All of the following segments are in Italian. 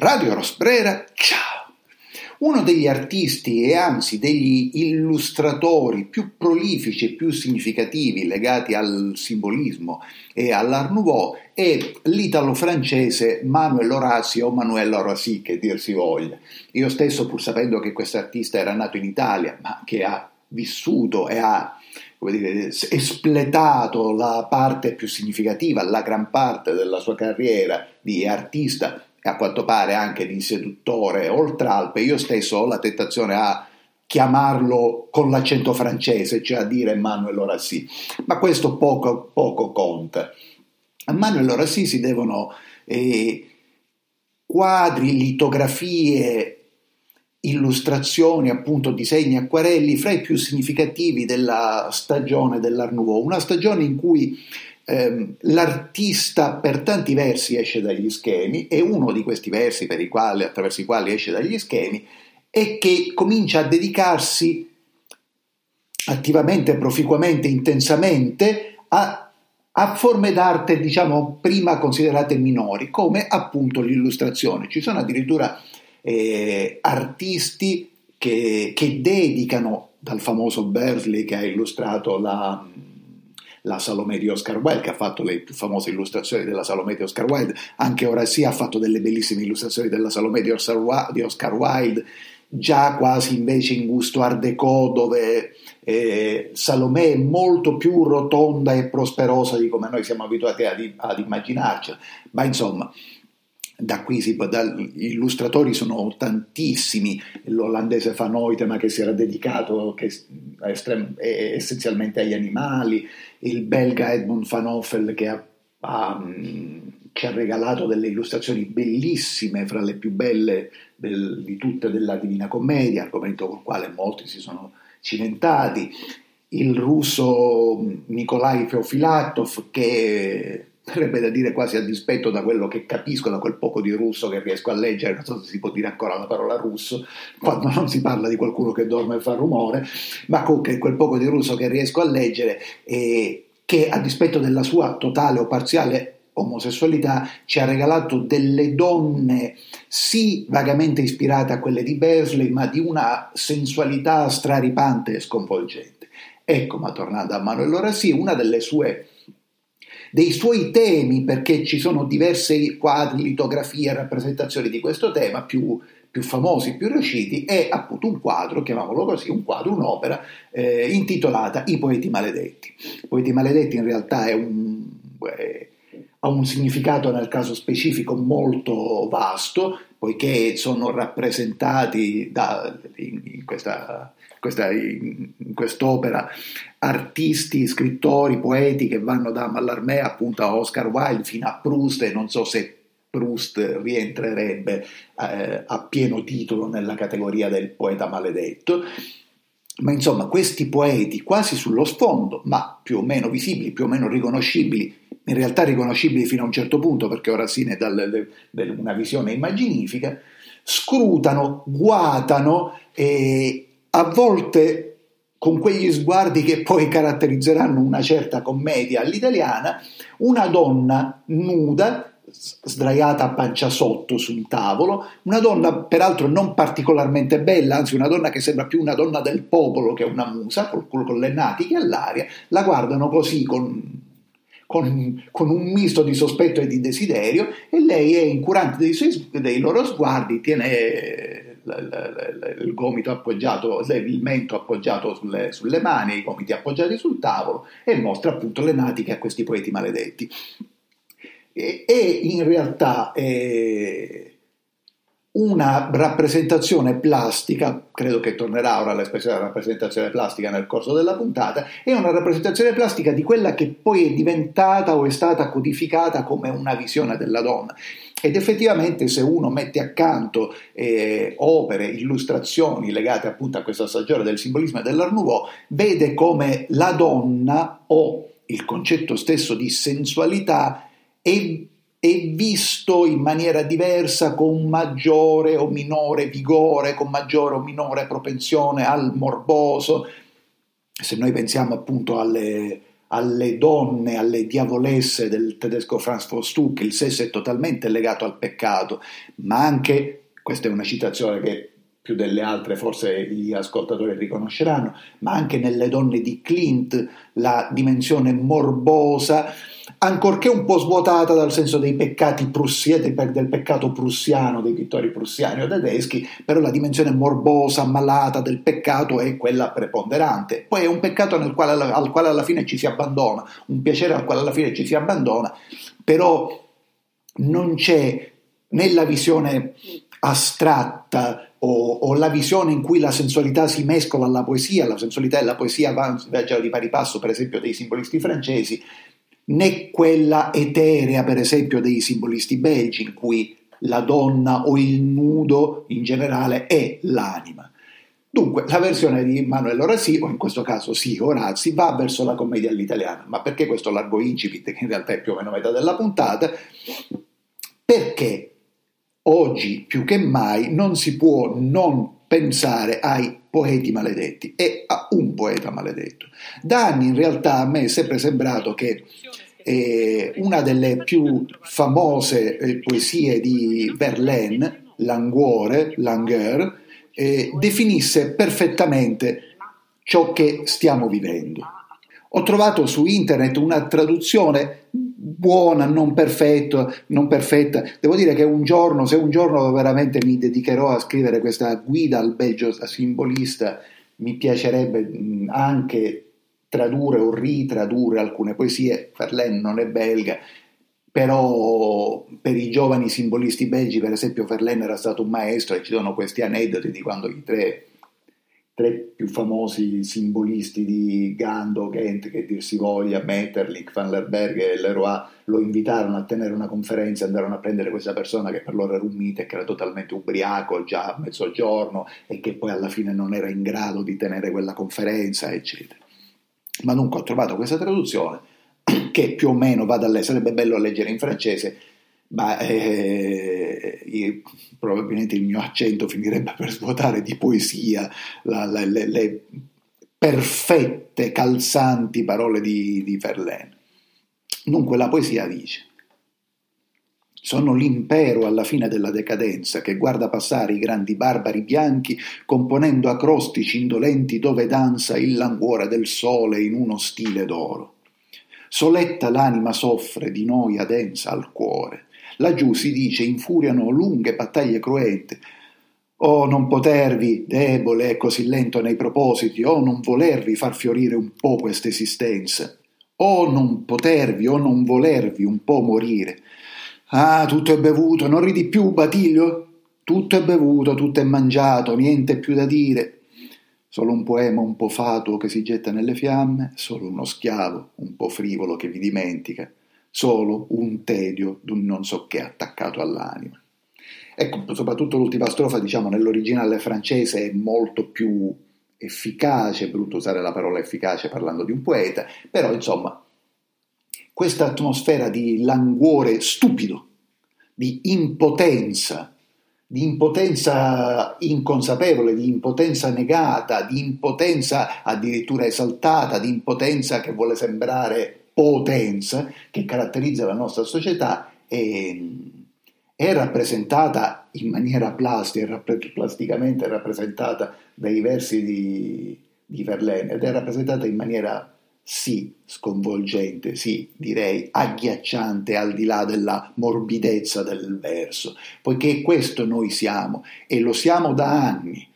Radio Rosbrera, ciao! Uno degli artisti e anzi degli illustratori più prolifici e più significativi legati al simbolismo e all'Art Nouveau è l'italo-francese Manuel Orazio o Manuel Orasi, che dir si voglia. Io stesso, pur sapendo che questo artista era nato in Italia, ma che ha vissuto e ha come dire, espletato la parte più significativa, la gran parte della sua carriera di artista a quanto pare anche di seduttore oltralpe, io stesso ho la tentazione a chiamarlo con l'accento francese, cioè a dire Manuel Orassi, ma questo poco, poco conta. A Manuel Orassi si devono eh, quadri, litografie, illustrazioni, appunto disegni, acquarelli fra i più significativi della stagione dell'Art Nouveau, una stagione in cui ehm, l'artista per tanti versi esce dagli schemi e uno di questi versi i quali, attraverso i quali esce dagli schemi è che comincia a dedicarsi attivamente, proficuamente, intensamente a, a forme d'arte, diciamo, prima considerate minori, come appunto l'illustrazione. Ci sono addirittura eh, artisti che, che dedicano, dal famoso Bersley che ha illustrato la la Salomè di Oscar Wilde, che ha fatto le più famose illustrazioni della Salomè di Oscar Wilde, anche ora sì ha fatto delle bellissime illustrazioni della Salomè di Oscar Wilde, già quasi invece in gusto art déco dove eh, Salomè è molto più rotonda e prosperosa di come noi siamo abituati ad, ad immaginarcela, ma insomma da qui si da, gli illustratori sono tantissimi, l'olandese Van Hoytema che si era dedicato che, estrem, essenzialmente agli animali, il belga Edmund Van Hoffel che ha, ha, ci ha regalato delle illustrazioni bellissime, fra le più belle del, di tutte della Divina Commedia, argomento con il quale molti si sono cimentati, il russo Nikolai Feofilatov che sarebbe da dire quasi a dispetto da quello che capisco, da quel poco di russo che riesco a leggere, non so se si può dire ancora la parola russo, quando non si parla di qualcuno che dorme e fa rumore, ma comunque quel poco di russo che riesco a leggere e che a dispetto della sua totale o parziale omosessualità ci ha regalato delle donne sì vagamente ispirate a quelle di Bersley, ma di una sensualità straripante e sconvolgente. Ecco, ma tornando a Manuel Orasi, una delle sue dei suoi temi, perché ci sono diversi quadri, litografie, rappresentazioni di questo tema più, più famosi, più riusciti, è appunto un quadro, chiamiamolo così, un quadro, un'opera eh, intitolata I poeti maledetti. I poeti maledetti in realtà è un, eh, ha un significato nel caso specifico molto vasto, poiché sono rappresentati da, in, in questa questa, in quest'opera artisti, scrittori, poeti che vanno da Mallarmé appunto a Oscar Wilde fino a Proust e non so se Proust rientrerebbe eh, a pieno titolo nella categoria del poeta maledetto. Ma insomma, questi poeti quasi sullo sfondo, ma più o meno visibili, più o meno riconoscibili, in realtà riconoscibili fino a un certo punto perché ora sì ne dà una visione immaginifica, scrutano, guatano e, a volte con quegli sguardi che poi caratterizzeranno una certa commedia all'italiana, una donna nuda, sdraiata a pancia sotto su un tavolo, una donna peraltro non particolarmente bella, anzi una donna che sembra più una donna del popolo che una musa, con, con le natiche all'aria, la guardano così con, con, con, un misto di sospetto e di desiderio e lei è incurante dei, suoi, dei loro sguardi, tiene il gomito appoggiato, il mento appoggiato sulle, sulle mani, i gomiti appoggiati sul tavolo e mostra appunto le natiche a questi poeti maledetti. E, e in realtà eh, una rappresentazione plastica, credo che tornerà ora l'espressione rappresentazione plastica nel corso della puntata, è una rappresentazione plastica di quella che poi è diventata o è stata codificata come una visione della donna. Ed effettivamente se uno mette accanto eh, opere, illustrazioni legate appunto a questa stagione del simbolismo e dell'Art Nouveau, vede come la donna o il concetto stesso di sensualità è è visto in maniera diversa con maggiore o minore vigore, con maggiore o minore propensione al morboso. Se noi pensiamo appunto alle, alle donne, alle diavolesse del tedesco Franz von Stuck, il sesso è totalmente legato al peccato, ma anche, questa è una citazione che più delle altre forse gli ascoltatori riconosceranno, ma anche nelle donne di Clint la dimensione morbosa, ancorché un po' svuotata dal senso dei peccati prussiani, del peccato prussiano, dei pittori prussiani o tedeschi, però la dimensione morbosa, malata del peccato è quella preponderante. Poi è un peccato quale, al quale alla fine ci si abbandona, un piacere al quale alla fine ci si abbandona, però non c'è nella visione astratta o, o, la visione in cui la sensualità si mescola alla poesia, la sensualità e la poesia viaggiano di pari passo, per esempio, dei simbolisti francesi, né quella eterea, per esempio, dei simbolisti belgi, in cui la donna o il nudo in generale è l'anima. Dunque, la versione di Manuel Orasi, o in questo caso sì, Orazzi, va verso la commedia all'italiana. Ma perché questo largo incipit, che in realtà è più o meno metà della puntata? Perché oggi più che mai non si può non pensare ai poeti maledetti e a un poeta maledetto. Da anni in realtà a me è sempre sembrato che eh, una delle più famose eh, poesie di Verlaine, Languore, Langueur, eh, definisse perfettamente ciò che stiamo vivendo. Ho trovato su internet una traduzione buona, non, perfetto, non perfetta. Devo dire che un giorno, se un giorno veramente mi dedicherò a scrivere questa guida al belgio simbolista, mi piacerebbe anche tradurre o ritradurre alcune poesie. Verlaine non è belga, però per i giovani simbolisti belgi, per esempio, Verlaine era stato un maestro e ci sono questi aneddoti di quando i tre tre più famosi simbolisti di Gando, Ghent, che dir si voglia, Metterlich, Van Lerberg e Leroy, lo invitarono a tenere una conferenza, andarono a prendere questa persona che per loro era un mite, che era totalmente ubriaco già a mezzogiorno e che poi alla fine non era in grado di tenere quella conferenza, eccetera. Ma dunque ho trovato questa traduzione che più o meno va da sarebbe bello leggere in francese, ma eh, io, probabilmente il mio accento finirebbe per svuotare di poesia la, la, le, le, perfette, calzanti parole di, di Verlaine. Dunque la poesia dice, sono l'impero alla fine della decadenza che guarda passare i grandi barbari bianchi componendo acrostici indolenti dove danza il languore del sole in uno stile d'oro. Soletta l'anima soffre, di noia densa al cuore Laggiù si dice infuriano lunghe battaglie cruente. O non potervi, debole e così lento nei propositi, o non volervi far fiorire un po' questa esistenza, o non potervi o non volervi un po' morire. Ah, tutto è bevuto, non ridi più, Batiglio? Tutto è bevuto, tutto è mangiato, niente più da dire. Solo un poema un po' fatuo che si getta nelle fiamme, solo uno schiavo un po' frivolo che vi dimentica solo un tedio d'un non so che attaccato all'anima. Ecco, soprattutto l'ultima strofa, diciamo, nell'originale francese è molto più efficace, è brutto usare la parola efficace parlando di un poeta, però insomma, questa atmosfera di languore stupido, di impotenza, di impotenza inconsapevole, di impotenza negata, di impotenza addirittura esaltata, di impotenza che vuole sembrare potenza che caratterizza la nostra società è, è rappresentata in maniera plastica, plasticamente rappresentata dai versi di, di Verlaine ed è rappresentata in maniera sì sconvolgente, sì direi agghiacciante al di là della morbidezza del verso, poiché questo noi siamo e lo siamo da anni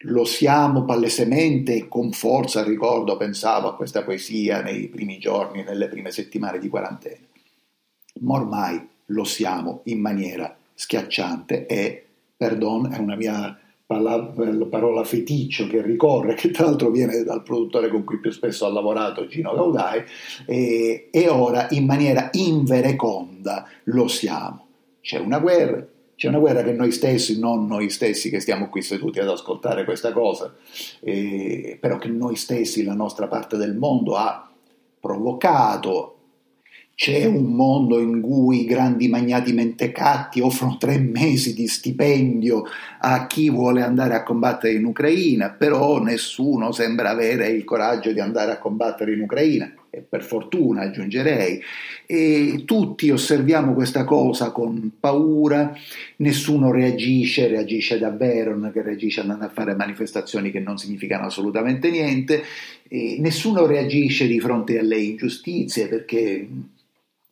lo siamo palesemente e con forza, ricordo, pensavo a questa poesia nei primi giorni, nelle prime settimane di quarantena. Ma ormai lo siamo in maniera schiacciante e, perdon, è una mia parola feticcio che ricorre, che tra l'altro viene dal produttore con cui più spesso ho lavorato, Gino Gaudai, e, e ora in maniera invereconda lo siamo. C'è una guerra, c'è una guerra che noi stessi, non noi stessi che stiamo qui seduti ad ascoltare questa cosa, eh, però che noi stessi, la nostra parte del mondo, ha provocato. C'è un mondo in cui i grandi magnati mentecatti offrono tre mesi di stipendio a chi vuole andare a combattere in Ucraina, però nessuno sembra avere il coraggio di andare a combattere in Ucraina per fortuna aggiungerei, e tutti osserviamo questa cosa con paura, nessuno reagisce, reagisce davvero, non che reagisce andando a fare manifestazioni che non significano assolutamente niente, nessuno reagisce di fronte alle ingiustizie perché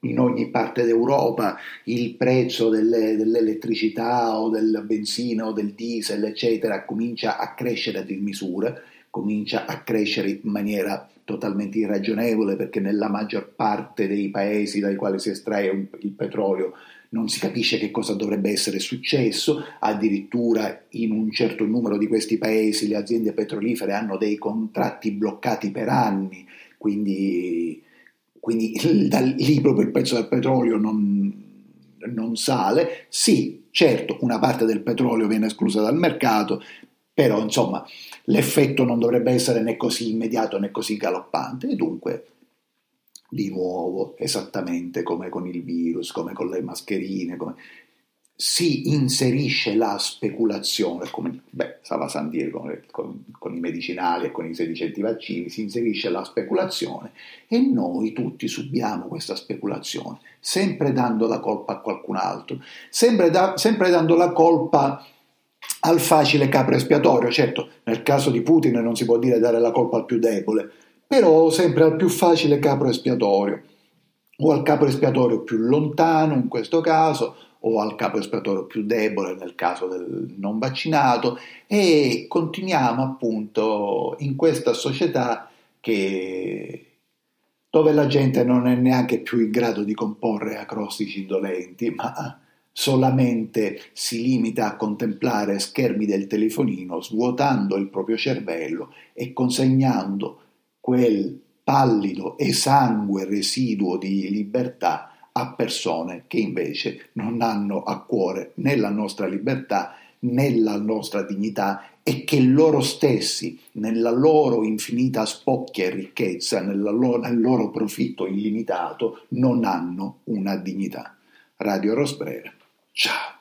in ogni parte d'Europa il prezzo delle, dell'elettricità o del benzina o del diesel, eccetera, comincia a crescere a dismisura, comincia a crescere in maniera totalmente irragionevole perché nella maggior parte dei paesi dai quali si estrae il petrolio non si capisce che cosa dovrebbe essere successo, addirittura in un certo numero di questi paesi le aziende petrolifere hanno dei contratti bloccati per anni, quindi, quindi da lì proprio il prezzo del petrolio non, non sale. Sì, certo, una parte del petrolio viene esclusa dal mercato, però insomma l'effetto non dovrebbe essere né così immediato né così galoppante. E dunque di nuovo esattamente come con il virus, come con le mascherine, come... si inserisce la speculazione, come beh, stava a dire con, con, con, i medicinali e con i sedicenti vaccini, si inserisce la speculazione e noi tutti subiamo questa speculazione, sempre dando la colpa a qualcun altro, sempre, da, sempre dando la colpa al facile capro espiatorio. Certo, nel caso di Putin non si può dire dare la colpa al più debole, però sempre al più facile capro espiatorio, o al capo espiatorio più lontano in questo caso, o al capo espiatorio più debole nel caso del non vaccinato, e continuiamo appunto in questa società che dove la gente non è neanche più in grado di comporre acrostici indolenti, ma solamente si limita a contemplare schermi del telefonino, svuotando il proprio cervello e consegnando quel pallido esangue residuo di libertà a persone che invece non hanno a cuore né la nostra libertà né la nostra dignità e che loro stessi, nella loro infinita spocchia e ricchezza, loro, nel loro profitto illimitato, non hanno una dignità. Radio Rosbrera Ciao.